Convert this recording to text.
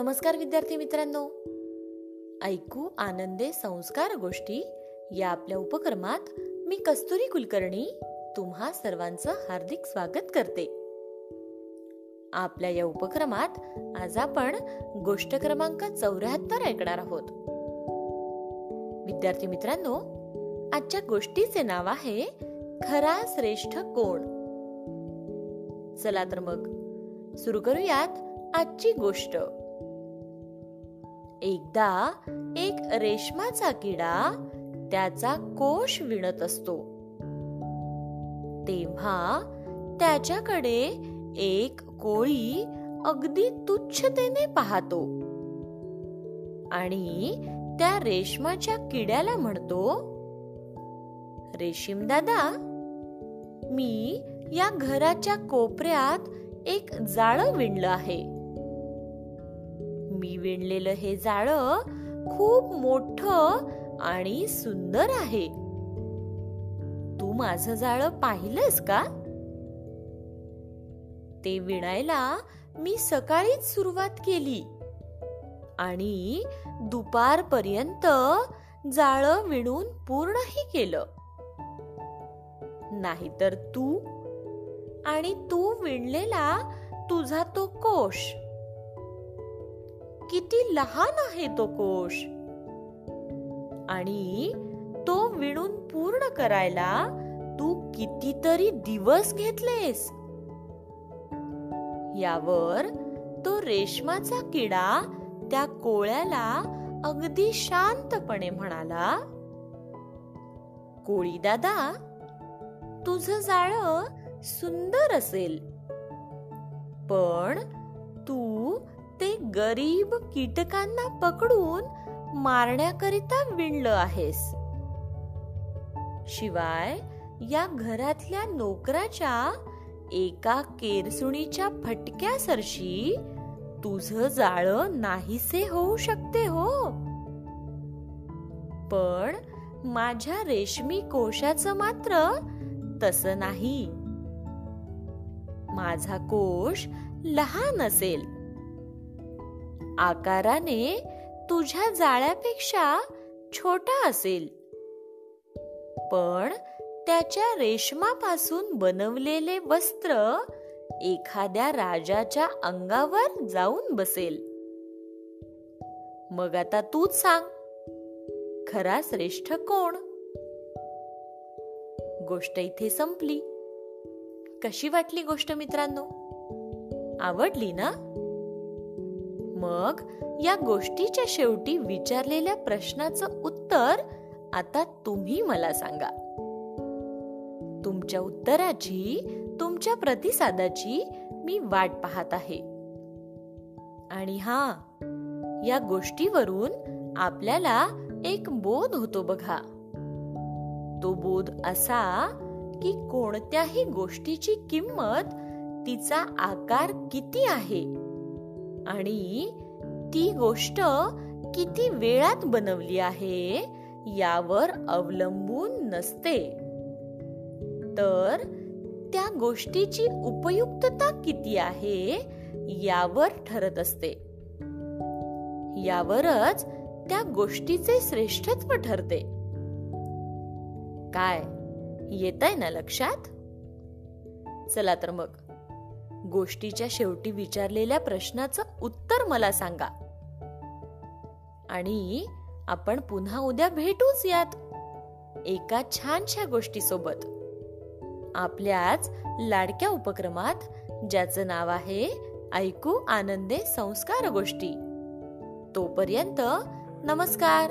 नमस्कार विद्यार्थी मित्रांनो. ऐकू आनंदे संस्कार गोष्टी या आपल्या उपक्रमात मी कस्तुरी कुलकर्णी तुम्हा सर्वांचं हार्दिक स्वागत करते. आपल्या या उपक्रमात आज आपण गोष्ट क्रमांक चौऱ्याहत्तर ऐकणार आहोत. विद्यार्थी मित्रांनो आजच्या गोष्टीचे नाव आहे खरा श्रेष्ठ कोण? चला तर मग सुरू करूयात आजची गोष्ट. एकदा एक रेशमाचा किडा त्याचा कोश विणत असतो. तेव्हा त्याच्याकडे एक कोळी अगदी तुच्छतेने पाहतो. आणि त्या रेशमाच्या किड्याला म्हणतो रेशीम दादा मी या घराच्या कोपऱ्यात एक जाळं विणलं आहे. मी विणलेलं हे जाळ खूप मोठ आणि सुंदर आहे. तू माझं जाळ पाहिलंस का? ते विणायला मी सकाळीच सुरुवात केली आणि दुपारपर्यंत जाळ विणून पूर्णही केलं. नाहीतर तू आणि तू विणलेला तुझा तो कोश किती लहान आहे तो कोश. आणि तो विणून पूर्ण करायला तू कितीतरी दिवस घेतलेस. यावर तो रेशमाचा किडा त्या कोळ्याला अगदी शांतपणे म्हणाला कोळी दादा तुझ जाळ सुंदर असेल. पण तू गरीब कीटकांना पकडून मारण्याकरिता विणलं आहेस. शिवाय या घरातल्या नोकराच्या एका केरसुणीच्या फटक्या सरशी तुझ जाळ नाहीसे होऊ शकते हो. पण माझ्या रेशमी कोशाचं मात्र तस नाही. माझा कोश लहान असेल. आकाराने तुझ्या जाळ्यापेक्षा छोटा असेल. पण त्याच्या रेशमापासून बनवलेले वस्त्र एखाद्या राजाच्या अंगावर जाऊन बसेल. मग आता तूच सांग खरा श्रेष्ठ कोण? गोष्ट इथे संपली. कशी वाटली गोष्ट मित्रांनो? आवडली ना? मग या गोष्टीच्या शेवटी विचारलेल्या प्रश्नाचं उत्तर आता तुम्ही मला सांगा. तुमच्या उत्तराची तुमच्या प्रतिसादाची मी वाट पाहत आहे. आणि हा या गोष्टीवरून आपल्याला एक बोध होतो बघा. तो बोध असा की कोणत्याही गोष्टीची किंमत तिचा आकार किती आहे? आणि ती गोष्ट किती वेळात बनवली आहे यावर अवलंबून नसते. तर त्या गोष्टीची उपयुक्तता किती आहे यावर ठरत असते. यावरच त्या गोष्टीचे श्रेष्ठत्व ठरते. काय? येत आहे ना लक्षात? चला तर मग. गोष्टीच्या शेवटी विचारलेल्या प्रश्नाचं उत्तर मला सांगा. आणि आपण पुन्हा उद्या भेटूच यात. एका छानशा गोष्टी सोबत आपल्याच लाडक्या उपक्रमात ज्याचं नाव आहे ऐकू आनंदे संस्कार गोष्टी. तोपर्यंत नमस्कार.